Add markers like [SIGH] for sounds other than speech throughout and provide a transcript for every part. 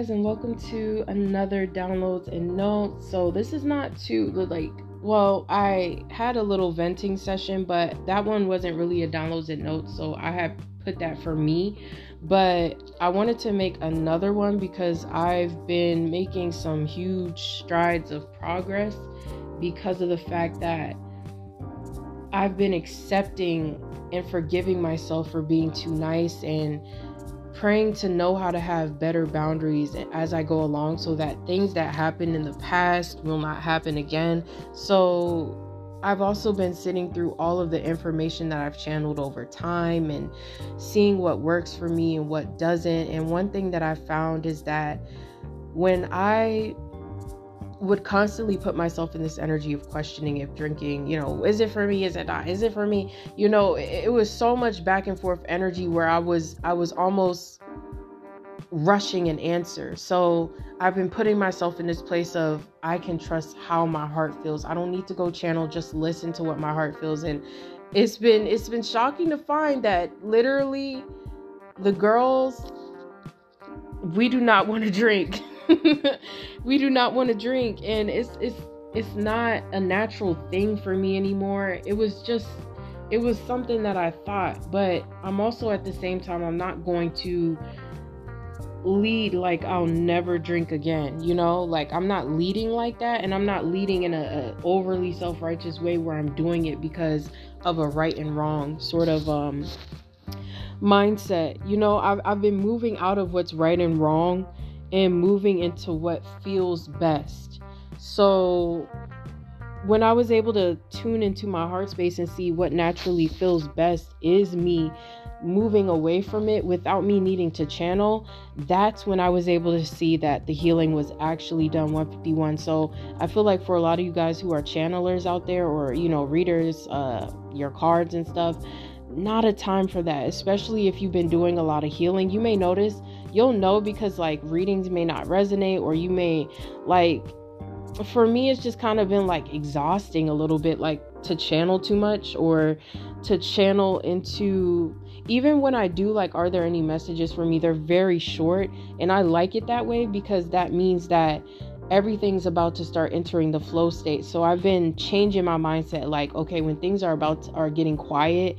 guys, and welcome to another downloads and notes. So, this is not too like, well, I had a little venting session, but that one wasn't really a downloads and notes, so I had put that for me. But I wanted to make another one because I've been making some huge strides of progress because of the fact that I've been accepting and forgiving myself for being too nice and praying to know how to have better boundaries as I go along so that things that happened in the past will not happen again. So, I've also been sitting through all of the information that I've channeled over time and seeing what works for me and what doesn't. And one thing that I found is that when I would constantly put myself in this energy of questioning if drinking, you know, is it for me? Is it not? Is it for me? You know, it, it was so much back and forth energy where I was I was almost rushing an answer. So I've been putting myself in this place of I can trust how my heart feels. I don't need to go channel, just listen to what my heart feels. And it's been it's been shocking to find that literally the girls we do not want to drink. [LAUGHS] [LAUGHS] we do not want to drink and it's it's it's not a natural thing for me anymore. It was just it was something that I thought, but I'm also at the same time I'm not going to lead like I'll never drink again, you know? Like I'm not leading like that and I'm not leading in a, a overly self-righteous way where I'm doing it because of a right and wrong sort of um mindset. You know, I've I've been moving out of what's right and wrong and moving into what feels best. So when I was able to tune into my heart space and see what naturally feels best is me moving away from it without me needing to channel, that's when I was able to see that the healing was actually done 151. So I feel like for a lot of you guys who are channelers out there or, you know, readers, uh, your cards and stuff, not a time for that, especially if you've been doing a lot of healing. You may notice you'll know because like readings may not resonate or you may like for me it's just kind of been like exhausting a little bit like to channel too much or to channel into even when I do like are there any messages for me they're very short and I like it that way because that means that everything's about to start entering the flow state so I've been changing my mindset like okay when things are about to, are getting quiet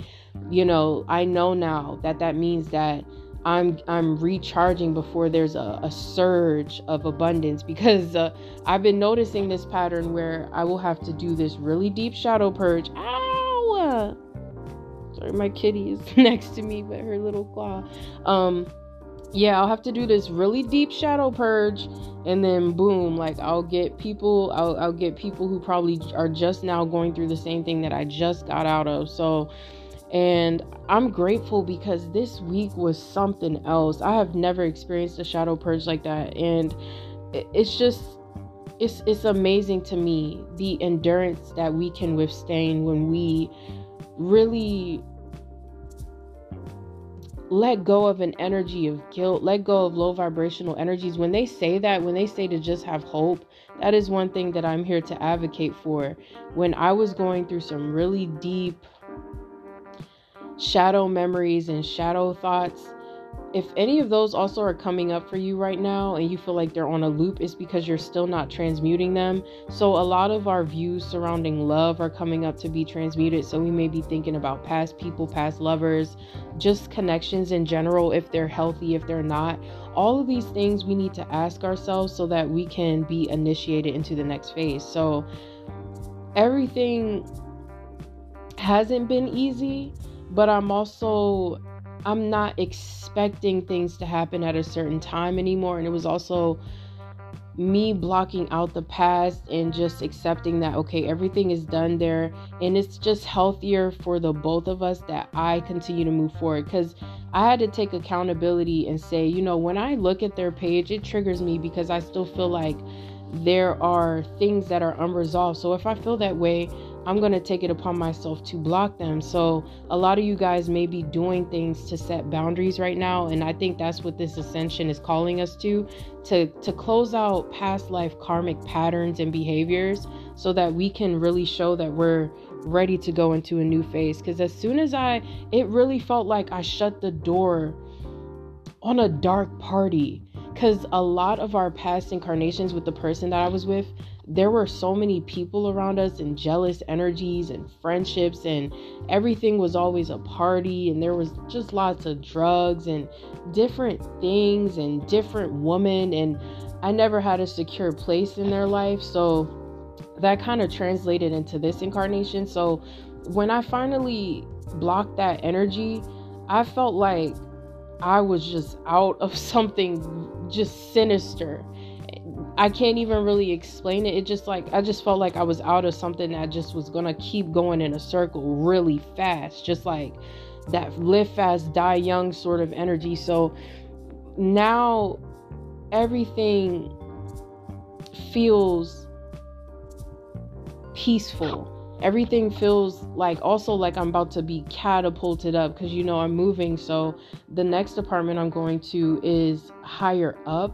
you know I know now that that means that I'm I'm recharging before there's a, a surge of abundance [LAUGHS] because uh, I've been noticing this pattern where I will have to do this really deep shadow purge. Ow! Sorry, my kitty is [LAUGHS] next to me, but her little claw. Um, yeah, I'll have to do this really deep shadow purge, and then boom, like I'll get people. I'll I'll get people who probably are just now going through the same thing that I just got out of. So and I'm grateful because this week was something else. I have never experienced a shadow purge like that. And it's just it's it's amazing to me the endurance that we can withstand when we really let go of an energy of guilt, let go of low vibrational energies. When they say that, when they say to just have hope, that is one thing that I'm here to advocate for. When I was going through some really deep shadow memories and shadow thoughts, if any of those also are coming up for you right now and you feel like they're on a loop, it's because you're still not transmuting them. So, a lot of our views surrounding love are coming up to be transmuted. So, we may be thinking about past people, past lovers, just connections in general, if they're healthy, if they're not. All of these things we need to ask ourselves so that we can be initiated into the next phase. So, everything hasn't been easy but I'm also I'm not expecting things to happen at a certain time anymore. And it was also me blocking out the past and just accepting that okay everything is done there. And it's just healthier for the both of us that I continue to move forward. Cuz I had to take accountability and say you know when I look at their page it triggers me because I still feel like there are things that are unresolved. So if I feel that way I'm going to take it upon myself to block them. So, a lot of you guys may be doing things to set boundaries right now, and I think that's what this ascension is calling us to to to close out past life karmic patterns and behaviors so that we can really show that we're ready to go into a new phase cuz as soon as I it really felt like I shut the door on a dark party because a lot of our past incarnations with the person that I was with, there were so many people around us and jealous energies and friendships and everything was always a party and there was just lots of drugs and different things and different women and I never had a secure place in their life. So that kind of translated into this incarnation. So when I finally blocked that energy I felt like I was just out of [LAUGHS] something just sinister I can't even really explain it. It just like I just felt like I was out of something that just was gonna keep going in a circle really fast, just like that live fast, die young sort of energy. So now everything feels peaceful. Everything feels like also like I'm about to be catapulted up because you know I'm moving. So the next apartment I'm going to is higher up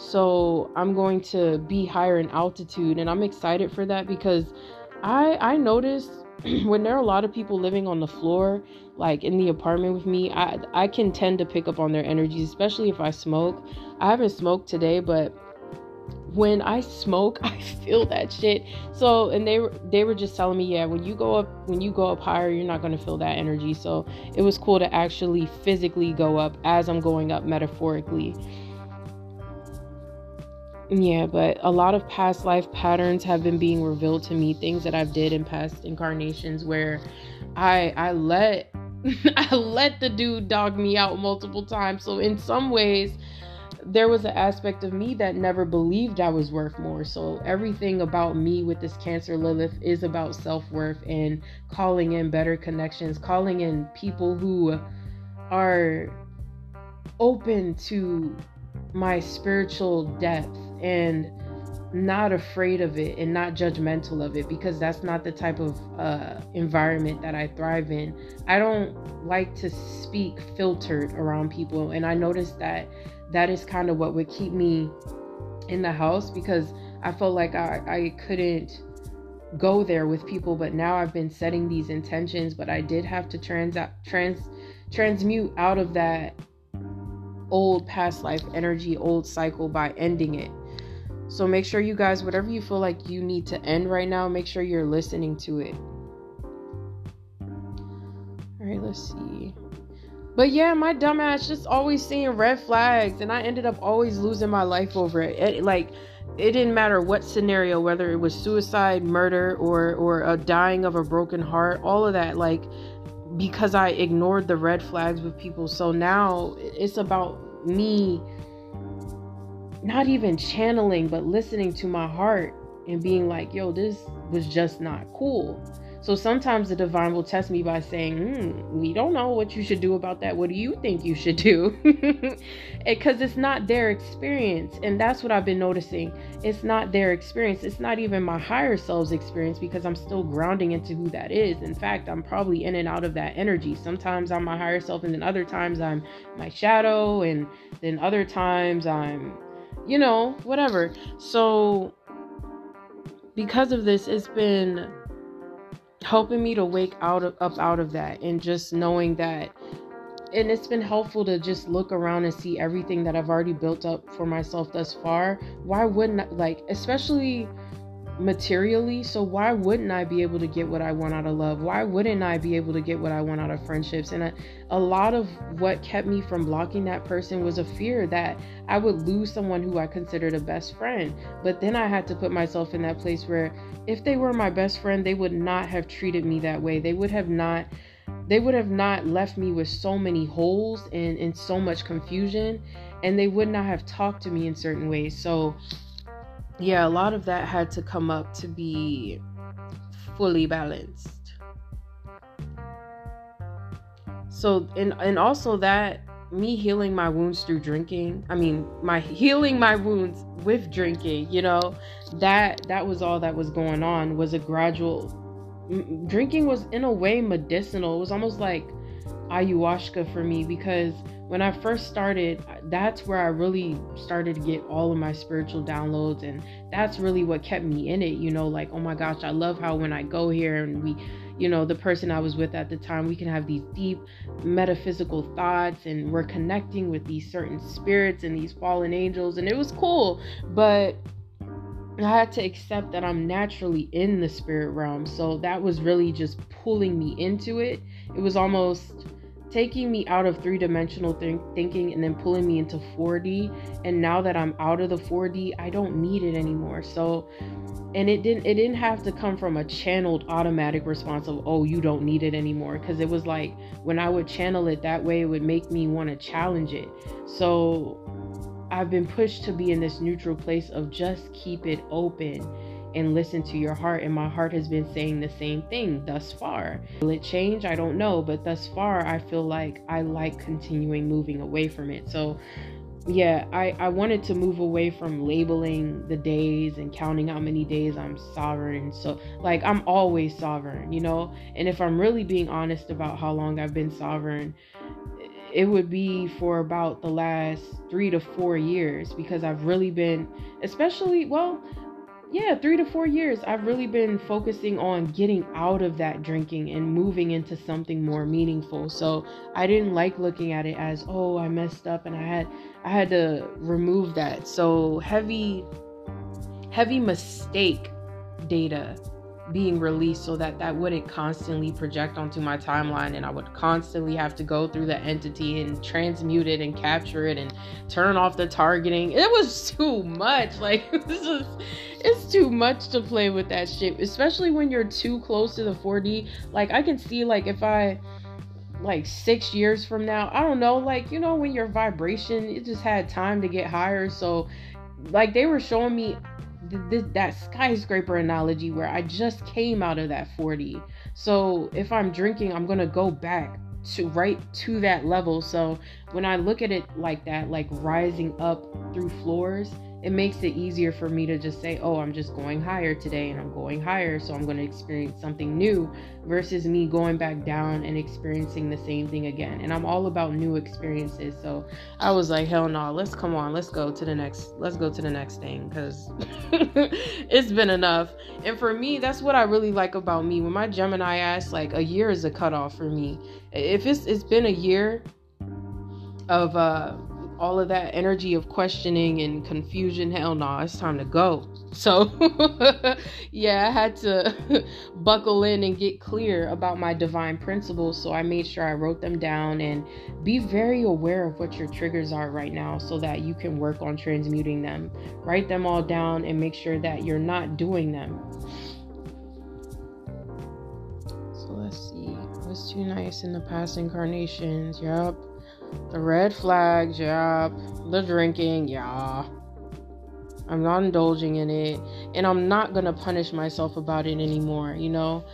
so I'm going to be higher in altitude and I'm excited for that because I I noticed [CLEARS THROAT] when there are a lot of people living on the floor like in the apartment with me I I can tend to pick up on their energies especially if I smoke. I haven't smoked today but when I smoke, [LAUGHS] I feel that shit. So, and they were they were just telling me, yeah, when you go up when you go up higher, you're not gonna feel that energy. So, it was cool to actually physically go up as I'm going up metaphorically. Yeah, but a lot of past life patterns have been being revealed to me, things that I've did in past incarnations where I I let [LAUGHS] I let the dude dog me out multiple times. So in some ways there was an aspect of me that never believed I was worth more. So everything about me with this Cancer Lilith is about self-worth and calling in better connections, calling in people who are open to my spiritual depth and not afraid of it and not judgmental of it because that's not the type of uh, environment that I thrive in. I don't like to speak filtered around people, and I noticed that that is kind of what would keep me in the house because I felt like I, I couldn't go there with people but now I've been setting these intentions but I did have to trans trans transmute out of that old past life energy, old cycle by ending it. So make sure you guys, whatever you feel like you need to end right now, make sure you're listening to it. All right, let's see. But yeah, my dumbass just always seeing red flags, and I ended up always losing my life over it. it like, it didn't matter what scenario, whether it was suicide, murder, or or a dying of a broken heart, all of that. Like, because I ignored the red flags with people. So now it's about me not even channeling, but listening to my heart and being like, yo, this was just not cool. So sometimes the divine will test me by saying, hmm, we don't know what you should do about that. What do you think you should do? [LAUGHS] Because it's not their experience. And that's what I've been noticing. It's not their experience. It's not even my higher self's experience because I'm still grounding into who that is. In fact, I'm probably in and out of that energy. Sometimes I'm my higher self, and then other times I'm my shadow, and then other times I'm, you know, whatever. So because of this, it's been helping me to wake out of, up out of that and just knowing that and it's been helpful to just look around and see everything that I've already built up for myself thus far. Why wouldn't I, like especially materially. So why wouldn't I be able to get what I want out of love? Why wouldn't I be able to get what I want out of friendships? And a, a lot of what kept me from blocking that person was a fear that I would lose someone who I considered a best friend. But then I had to put myself in that place where if they were my best friend, they would not have treated me that way. They would have not they would have not left me with so many holes and, and so much confusion and they would not have talked to me in certain ways. So yeah, a lot of that had to come up to be fully balanced. So and and also that me healing my wounds through drinking. I mean, my [LAUGHS] healing my wounds with drinking, you know, that that was all that was going on was a gradual drinking was in a way medicinal. It was almost like ayahuasca for me because when I first started, that's where I really started to get all of my spiritual downloads. And that's really what kept me in it. You know, like, oh my gosh, I love how when I go here and we, you know, the person I was with at the time. We can have these deep metaphysical thoughts and we're connecting with these certain spirits and these fallen angels. And it was cool. But I had to accept that I'm naturally in the spirit realm. So that was really just pulling me into it. It was almost taking me out of three dimensional th- thinking and then pulling me into 4D. And now that I'm out of the 4D, I don't need it anymore. So, and it didn't it didn't have to come from a channeled automatic response of oh you don't need it anymore because it was like when I would channel it that way it would make me want to challenge it. So I've been pushed to be in this neutral place of just keep it open and listen to your heart. And my heart has been saying the same thing thus far. Will it change? I don't know. But thus far, I feel like I like continuing moving away from it. So, yeah, I, I wanted to move away from labeling the days and counting how many days I'm sovereign. So, like, I'm always sovereign, you know? And if I'm really being honest about how long I've been sovereign, it would be for about the last three to four years because I've really been, especially, well, yeah, three to four years, I've really been focusing on getting out of that drinking and moving into something more meaningful. So I didn't like looking at it as, oh, I messed up and I had I had to remove that. So heavy heavy mistake data being released so that that wouldn't constantly project onto my timeline and I would constantly have to go through the entity and transmute it and capture it and turn off the targeting. It was [LAUGHS] too much. Like [LAUGHS] this is it's too much to play with that shit, especially when you're too close to the 4D. Like I can see like if I like 6 years from now, I don't know, like you know when your vibration it just had time to get higher so like they were showing me th- that skyscraper analogy where I just came out of that 4D. So if I'm drinking, I'm gonna go back to right to that level. So when I look at it like that, like rising up through floors, it makes it easier for me to just say, oh, I'm just going higher today and I'm going higher, so I'm going to experience something new versus me going back down and experiencing the same thing again. And I'm all about new experiences. So I was like, hell no, let's come on, let's go to the next, let's go to the next thing because [LAUGHS] it's been enough. And for me, that's what I really like about me. When my Gemini asks, like, a year is a cutoff for me. If it's it's been a year of uh all of that energy of questioning and confusion, hell no, nah, it's time to go. So, [LAUGHS] yeah, I had to [LAUGHS] buckle in and get clear about my divine principles. So, I made sure I wrote them down and be very aware of what your triggers are right now so that you can work on transmuting them. Write them all down and make sure that you're not doing them. So, let's see. Was too nice in the past incarnations. Yup. The red flags, yeah. The drinking, yeah. I'm not indulging in it. And I'm not going to punish myself about it anymore, you know?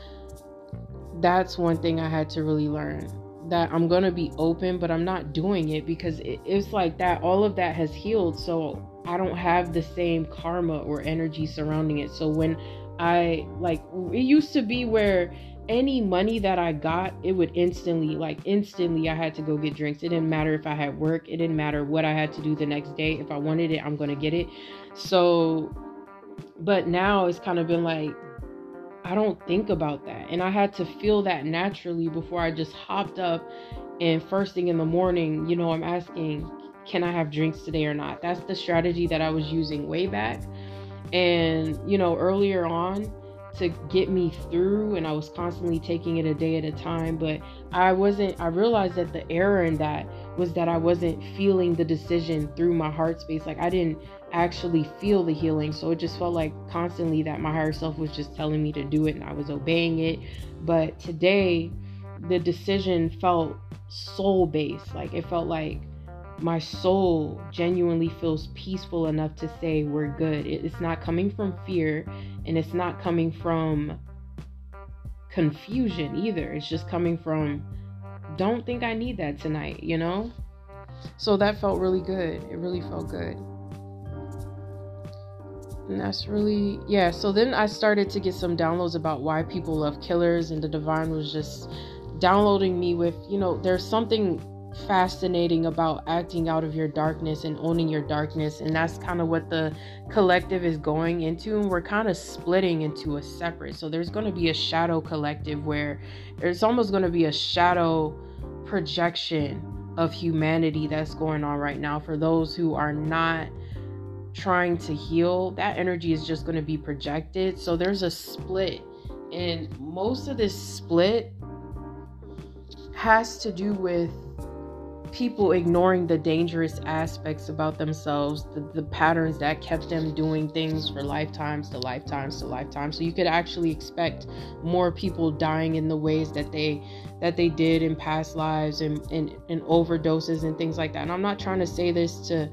That's one thing I had to really learn. That I'm going to be open, but I'm not doing it because it, it's like that. All of that has healed. So I don't have the same karma or energy surrounding it. So when I, like, it used to be where any money that I got, it would instantly, like instantly, I had to go get drinks. It didn't matter if I had work, it didn't matter what I had to do the next day. If I wanted it, I'm gonna get it. So, but now it's kind of been like, I don't think about that. And I had to feel that naturally before I just hopped up and first thing in the morning, you know, I'm asking, can I have drinks today or not? That's the strategy that I was using way back. And, you know, earlier on, to get me through and I was constantly taking it a day at a time but I wasn't I realized that the error in that was that I wasn't feeling the decision through my heart space. Like I didn't actually feel the healing so it just felt like constantly that my higher self was just telling me to do it and I was obeying it. But today the decision felt soul based like it felt like my soul genuinely feels peaceful enough to say we're good. It's not coming from fear and it's not coming from confusion either. It's just coming from don't think I need that tonight, you know? So that felt really good. It really felt good. And that's really, yeah. So then I started to get some downloads about why people love killers, and the divine was just downloading me with, you know, there's something fascinating about acting out of your darkness and owning your darkness and that's kind of what the collective is going into and we're kind of splitting into a separate. So there's going to be a shadow collective where there's almost going to be a shadow projection of humanity that's going on right now for those who are not trying to heal. That energy is just going to be projected. So there's a split and most of this split has to do with people ignoring the dangerous aspects about themselves, the, the patterns that kept them doing things for lifetimes to lifetimes to lifetimes. So you could actually expect more people dying in the ways that they that they did in past lives and, and, and overdoses and things like that. And I'm not trying to say this to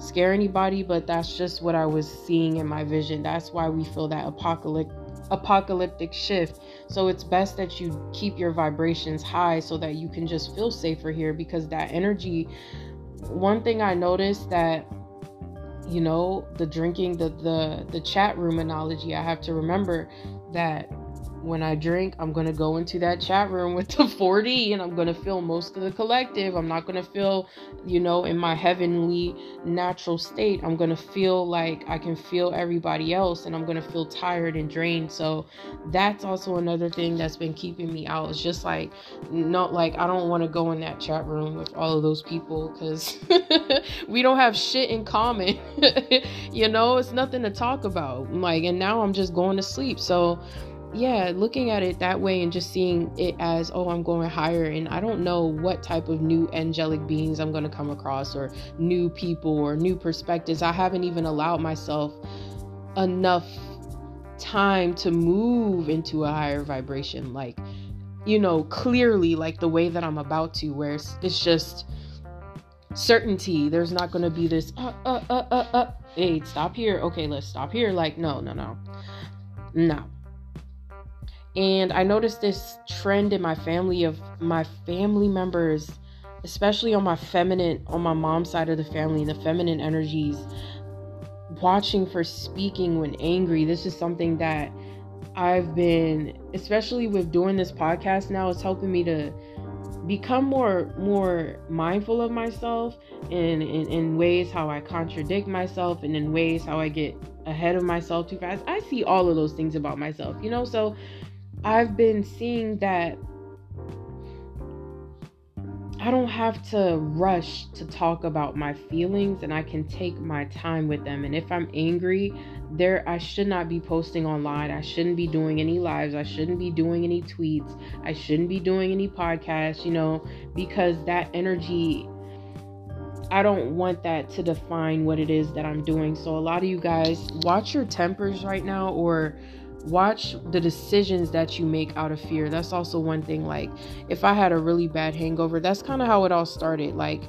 scare anybody, but that's just what I was seeing in my vision. That's why we feel that apocalypse apocalyptic shift. So it's best that you keep your vibrations high so that you can just feel safer here because that energy one thing I noticed that you know, the drinking the the the chat room analogy, I have to remember that when I drink, I'm to go into that chat room with the [LAUGHS] 4D and I'm to feel most of the collective. I'm not to feel, you know, in my heavenly natural state. I'm to feel like I can feel everybody else and I'm to feel tired and drained. So that's also another thing that's been keeping me out. It's just like, not like I don't want to go in that chat room with all of those people because [LAUGHS] we don't have shit in common. [LAUGHS] you know, it's nothing to talk about. Like, and now I'm just going to sleep. So, yeah, looking at it that way and just seeing it as, oh, I'm going higher, and I don't know what type of new angelic beings I'm going to come across, or new people, or new perspectives. I haven't even allowed myself enough time to move into a higher vibration, like, you know, clearly, like the way that I'm about to, where it's, it's just certainty. There's not going to be this, uh, uh, uh, uh, uh, hey, stop here. Okay, let's stop here. Like, no, no, no. No and I noticed this trend in my family of my family members, especially on my feminine, on my mom's side of the family, the feminine energies, watching for speaking when angry. This is something that I've been, especially with doing this podcast now, it's helping me to become more more mindful of myself in in ways how I contradict myself and in ways how I get ahead of myself too fast. I see all of those things about myself, you know. So I've been seeing that I don't have to rush to talk about my feelings and I can take my time with them. And if I'm angry, there I should not be posting online. I shouldn't be doing any lives. I shouldn't be doing any tweets. I shouldn't be doing any podcasts, you know, because that energy I don't want that to define what it is that I'm doing. So a lot of you guys watch your tempers right now or watch the decisions that you make out of fear. That's also one thing like if i had a really bad hangover that's kind of how it all started like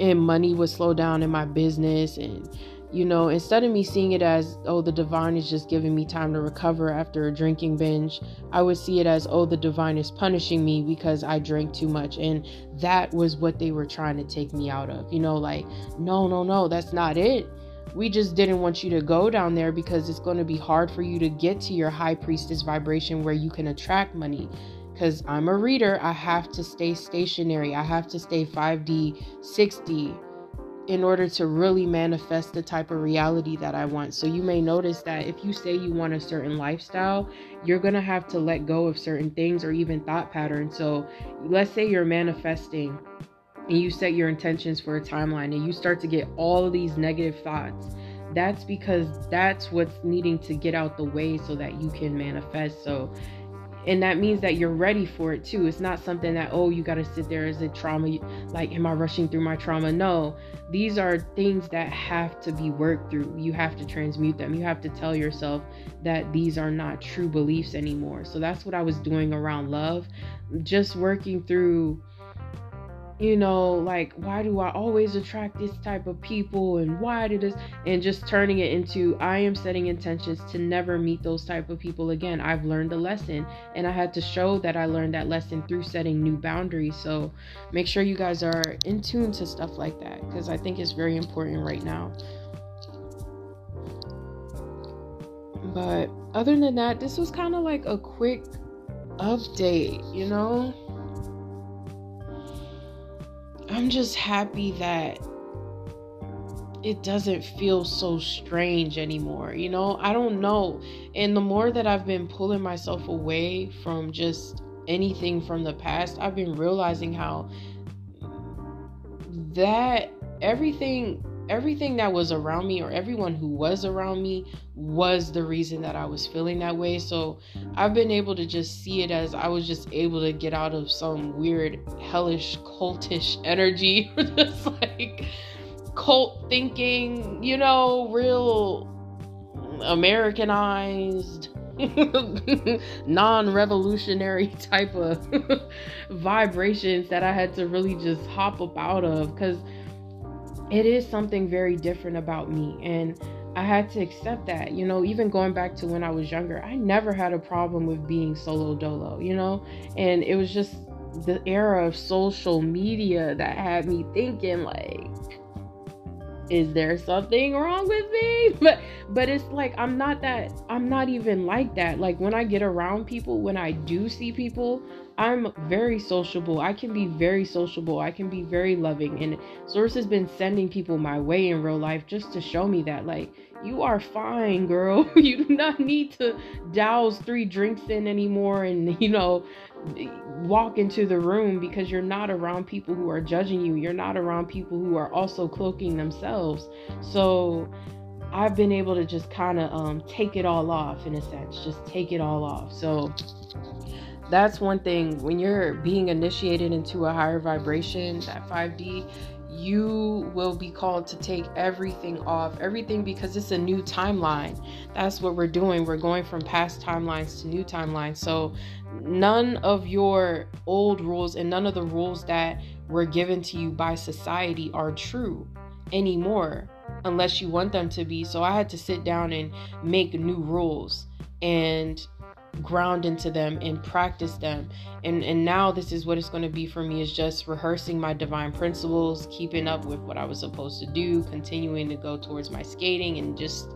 and money would slow down in my business and you know instead of me seeing it as oh the divine is just giving me time to recover after a drinking binge i would see it as oh the divine is punishing me because i drank too much and that was what they were trying to take me out of you know like no no no that's not it we just didn't want you to go down there because it's going to be hard for you to get to your high priestess vibration where you can attract money. Because I'm a reader, I have to stay stationary, I have to stay 5D, 6D in order to really manifest the type of reality that I want. So you may notice that if you say you want a certain lifestyle, you're going to have to let go of certain things or even thought patterns. So let's say you're manifesting and you set your intentions for a timeline and you start to get all of these negative thoughts that's because that's what's needing to get out the way so that you can manifest. So and that means that you're ready for it too. It's not something that oh you got to sit there as a trauma? Like am i rushing through my trauma? No these are things that have to be worked through. You have to transmute them. You have to tell yourself that these are not true beliefs anymore. So that's what i was doing around love. Just working through you know, like why do I always attract this type of people and why did this and just turning it into I am setting intentions to never meet those type of people again. I've learned a lesson and I had to show that I learned that lesson through setting new boundaries. So make sure you guys are in tune to stuff like that because I think it's very important right now. But other than that, this was kind of like a quick update, you know? I'm just happy that it doesn't feel so strange anymore. You know, I don't know. And the more that I've been pulling myself away from just anything from the past, I've been realizing how that everything everything that was around me or everyone who was around me was the reason that I was feeling that way. So I've been able to just see it as I was just able to get out of some weird, hellish, cultish energy, [LAUGHS] just like cult thinking, you know, real Americanized. [LAUGHS] non revolutionary [LAUGHS] type of vibrations that I had to really just hop up out of because it is something very different about me. And I had to accept that, you know, even going back to when I was younger, I never had a problem with being solo dolo, you know, and it was just the era of social media that had me thinking, like, is there something wrong with me? [LAUGHS] But but it's like i'm not that i'm not even like that. Like when i get around people when i do see people i'm very sociable. I can be very sociable. I can be very loving. And source has been sending people my way in real life just to show me that like you are fine [LAUGHS] girl. You do not need to douse three drinks in anymore and [LAUGHS] you know walk into the room because you're not around people who are judging you. You're not around people who are also cloaking themselves. So I've been able to just kind of um, take it all off in a sense, just take it all off. So that's one thing when you're being initiated into a higher vibration, that 5D, you will be called to take everything off, everything because it's a new timeline. That's what we're doing. We're going from past timelines to new timelines. So, none of your old rules and none of the rules that were given to you by society are true anymore unless you want them to be. So, I had to sit down and make new rules and ground into them and practice them and and now this is what it's going to be for me is just rehearsing my divine principles keeping up with what i was supposed to do continuing to go towards my skating and just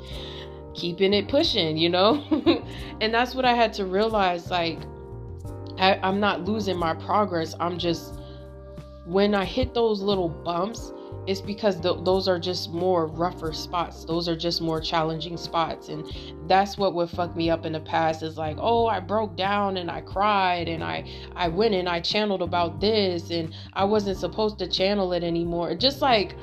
keeping it pushing you know [LAUGHS] and that's what i had to realize like I, i'm not losing my progress. I'm just when i hit those little bumps it's because th- those are just more rougher spots. Those are just more challenging spots. And that's what would fuck me up in the past is like oh i broke down and i cried and i i went and i channeled about this and i wasn't supposed to channel it anymore. Just like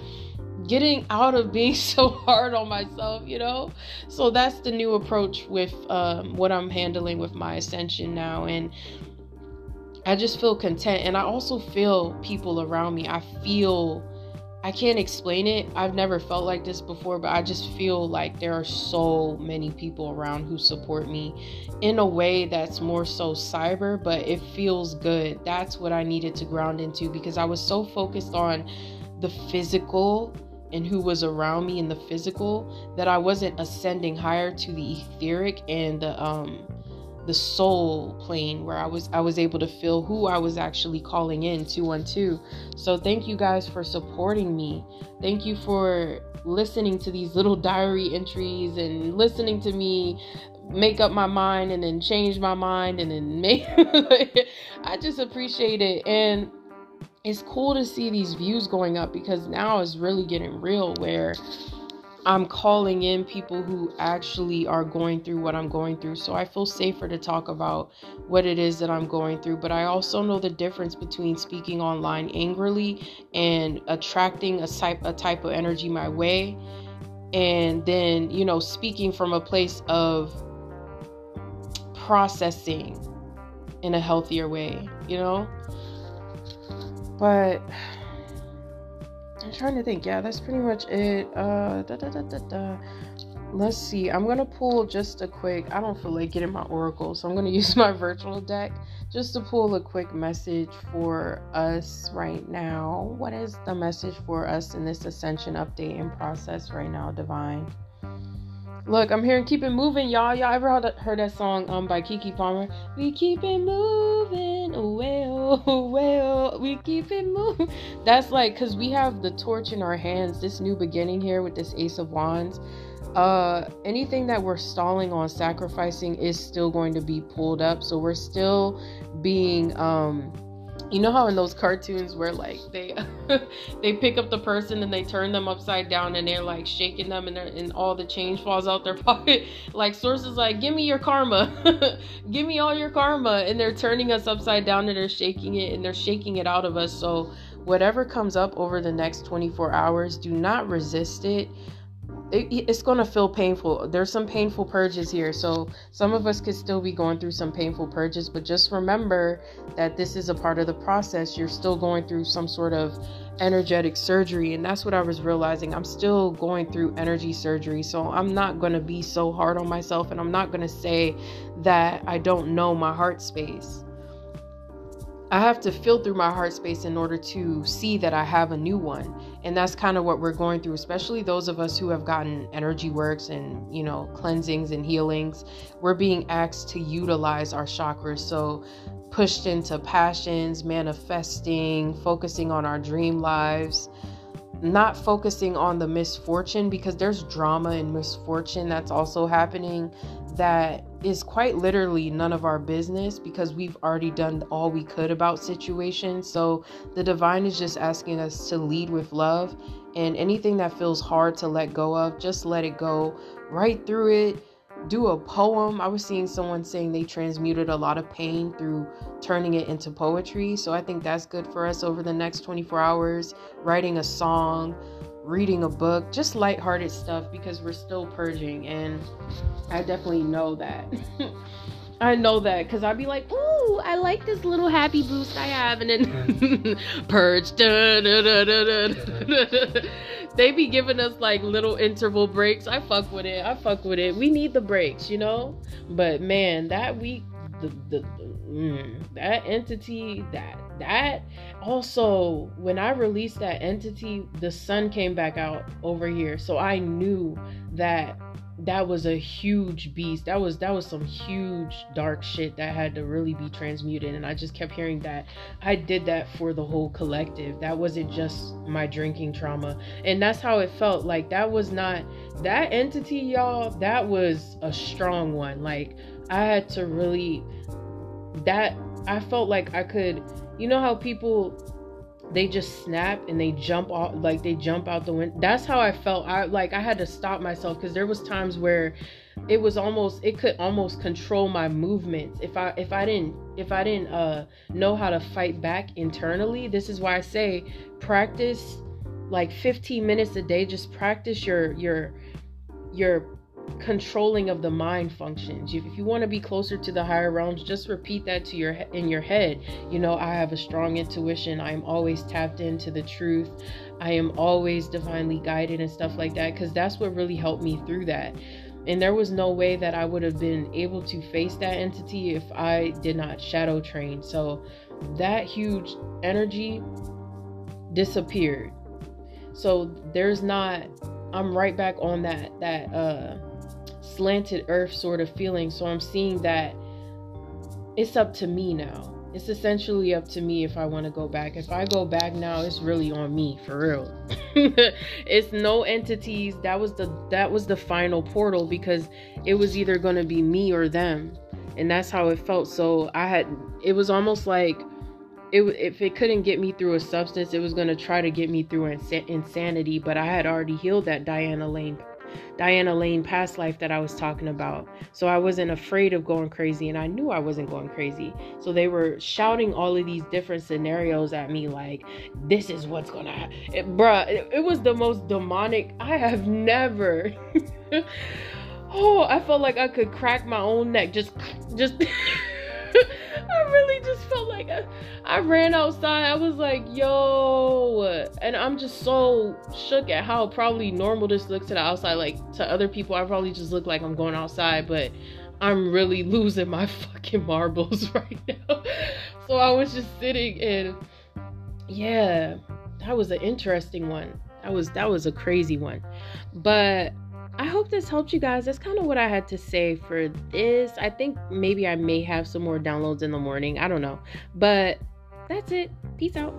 getting out of being [LAUGHS] so hard on myself you know? So that's the new approach with um, what i'm handling with my ascension now. And i just feel content and i also feel people around me i feel I can't explain it. I've never felt like this before, but I just feel like there are so many people around who support me in a way that's more so cyber, but it feels good. That's what I needed to ground into because I was so focused on the physical and who was around me in the physical that I wasn't ascending higher to the etheric and the um the soul plane where I was I was able to feel who I was actually calling in 212. So thank you guys for supporting me. Thank you for listening to these little diary entries and listening to me make up my mind and then change my mind and then make [LAUGHS] I just appreciate it and it's cool to see these views going up because now it's really getting real where I'm calling in people who actually are going through what I'm going through. So I feel safer to talk about what it is that I'm going through. But I also know the difference between speaking online angrily and attracting a type a type of energy my way and then, you know, speaking from a place of processing in a healthier way, you know? But I'm trying to think. Yeah, that's pretty much it. Uh, da, da, da. Let's see. I'm gonna pull just a quick. I don't feel like getting my oracle, so I'm gonna [LAUGHS] use my virtual deck just to pull a quick message for us right now. What is the message for us in this ascension update and process right now, Divine? Look, I'm hearing "Keep It Moving," y'all. Y'all ever heard that, heard that song um by Keke Palmer? We keep it moving, away, away, oh, [LAUGHS] we keep it moving. That's like because we have the torch in our hands. This new beginning here with this Ace of Wands. Uh, anything that we're stalling on sacrificing is still going to be pulled up. So we're still being um you know how in those cartoons where like they [LAUGHS] they pick up the person and they turn them upside down and they're like shaking them and, and all the change falls out their [LAUGHS] pocket? Like sources like give me your karma. [LAUGHS] Give me all your karma. And they're turning us upside down and they're shaking it and they're shaking it out of us. So whatever comes up over the next 24 hours do not resist it it, it's going to feel painful. There's some painful purges here. So some of us could still be going through some painful purges, but just remember that this is a part of the process. You're still going through some sort of energetic surgery. And that's what I was realizing. I'm still going through energy surgery. So I'm not going to be so hard on myself. And I'm not going to say that I don't know my heart space. I have to feel through my heart space in order to see that I have a new one. And that's kind of what we're going through, especially those of us who have gotten energy works and, you know, cleansings and healings. We're being asked to utilize our chakras. So, pushed into passions, manifesting, focusing on our dream lives, not focusing on the misfortune because there's drama and misfortune that's also happening that is quite literally none of our business because we've already done all we could about situations. So the divine is just asking us to lead with love and anything that feels hard to let go of, just let it go. right through it. Do a poem. I was seeing someone saying they transmuted a lot of pain through turning it into poetry. So I think that's good for us over the next 24 hours. Writing a song, reading a book, just lighthearted stuff because we're still purging and I definitely know that. [LAUGHS] I know that because I'd be like, "Ooh, I like this little happy boost I have," and then [LAUGHS] purge. Da, da, da, [LAUGHS] they be giving us like little interval breaks. I fuck with it. I fuck with it. We need the breaks, you know. But man, that week, the the, the mm, that entity, that that also when I released that entity, the sun came back out over here, so I knew that that was a huge beast. That was that was some huge dark shit that had to really be transmuted. And I just kept hearing that I did that for the whole collective. That wasn't just my drinking trauma. And that's how it felt. Like that was not that entity, y'all, that was a strong one. Like I had to really that I felt like I could you know how people they just snap and they jump off like they jump out the window that's how i felt. I like i had to stop myself because there was times where it was almost it could almost control my movements. If i if i didn't if i didn't uh know how to fight back internally this is why i say practice like 15 minutes a day just practice your your your controlling of the mind functions. If you want to be closer to the higher realms, just repeat that to your in your head. You know, I have a strong intuition. I am always tapped into the truth. I am always divinely guided and stuff like that because that's what really helped me through that. And there was no way that I would have been able to face that entity if I did not shadow train. So that huge energy disappeared. So there's not I'm right back on that that uh slanted earth sort of feeling. So I'm seeing that it's up to me now. It's essentially up to me if I want to go back. If I go back now, it's really on me for real. [LAUGHS] it's no entities. That was the that was the final portal because it was either going to be me or them. And that's how it felt. So I had it was almost like it, if it couldn't get me through a substance, it was going to try to get me through insanity. But I had already healed that Diana Lane Diana Lane past life that I was talking about. So I wasn't afraid of going crazy and I knew I wasn't going crazy. So they were shouting all of these different scenarios at me like, this is what's gonna happen. Bruh, it, it was the most demonic. I have never. [LAUGHS] oh, I felt like I could crack my own neck. Just, just. [LAUGHS] I really just felt like I, I ran outside. I was like, yo. And I'm just so shook at how probably normal this looks to the outside. Like to other people, I probably just look like I'm going outside, but I'm really [LAUGHS] losing my fucking marbles [LAUGHS] right now. so I was just sitting and yeah, that was an interesting one. That was that was a crazy one. But I hope this helped you guys. That's kind of what I had to say for this. I think maybe I may have some more downloads in the morning. I don't know. But that's it. Peace out.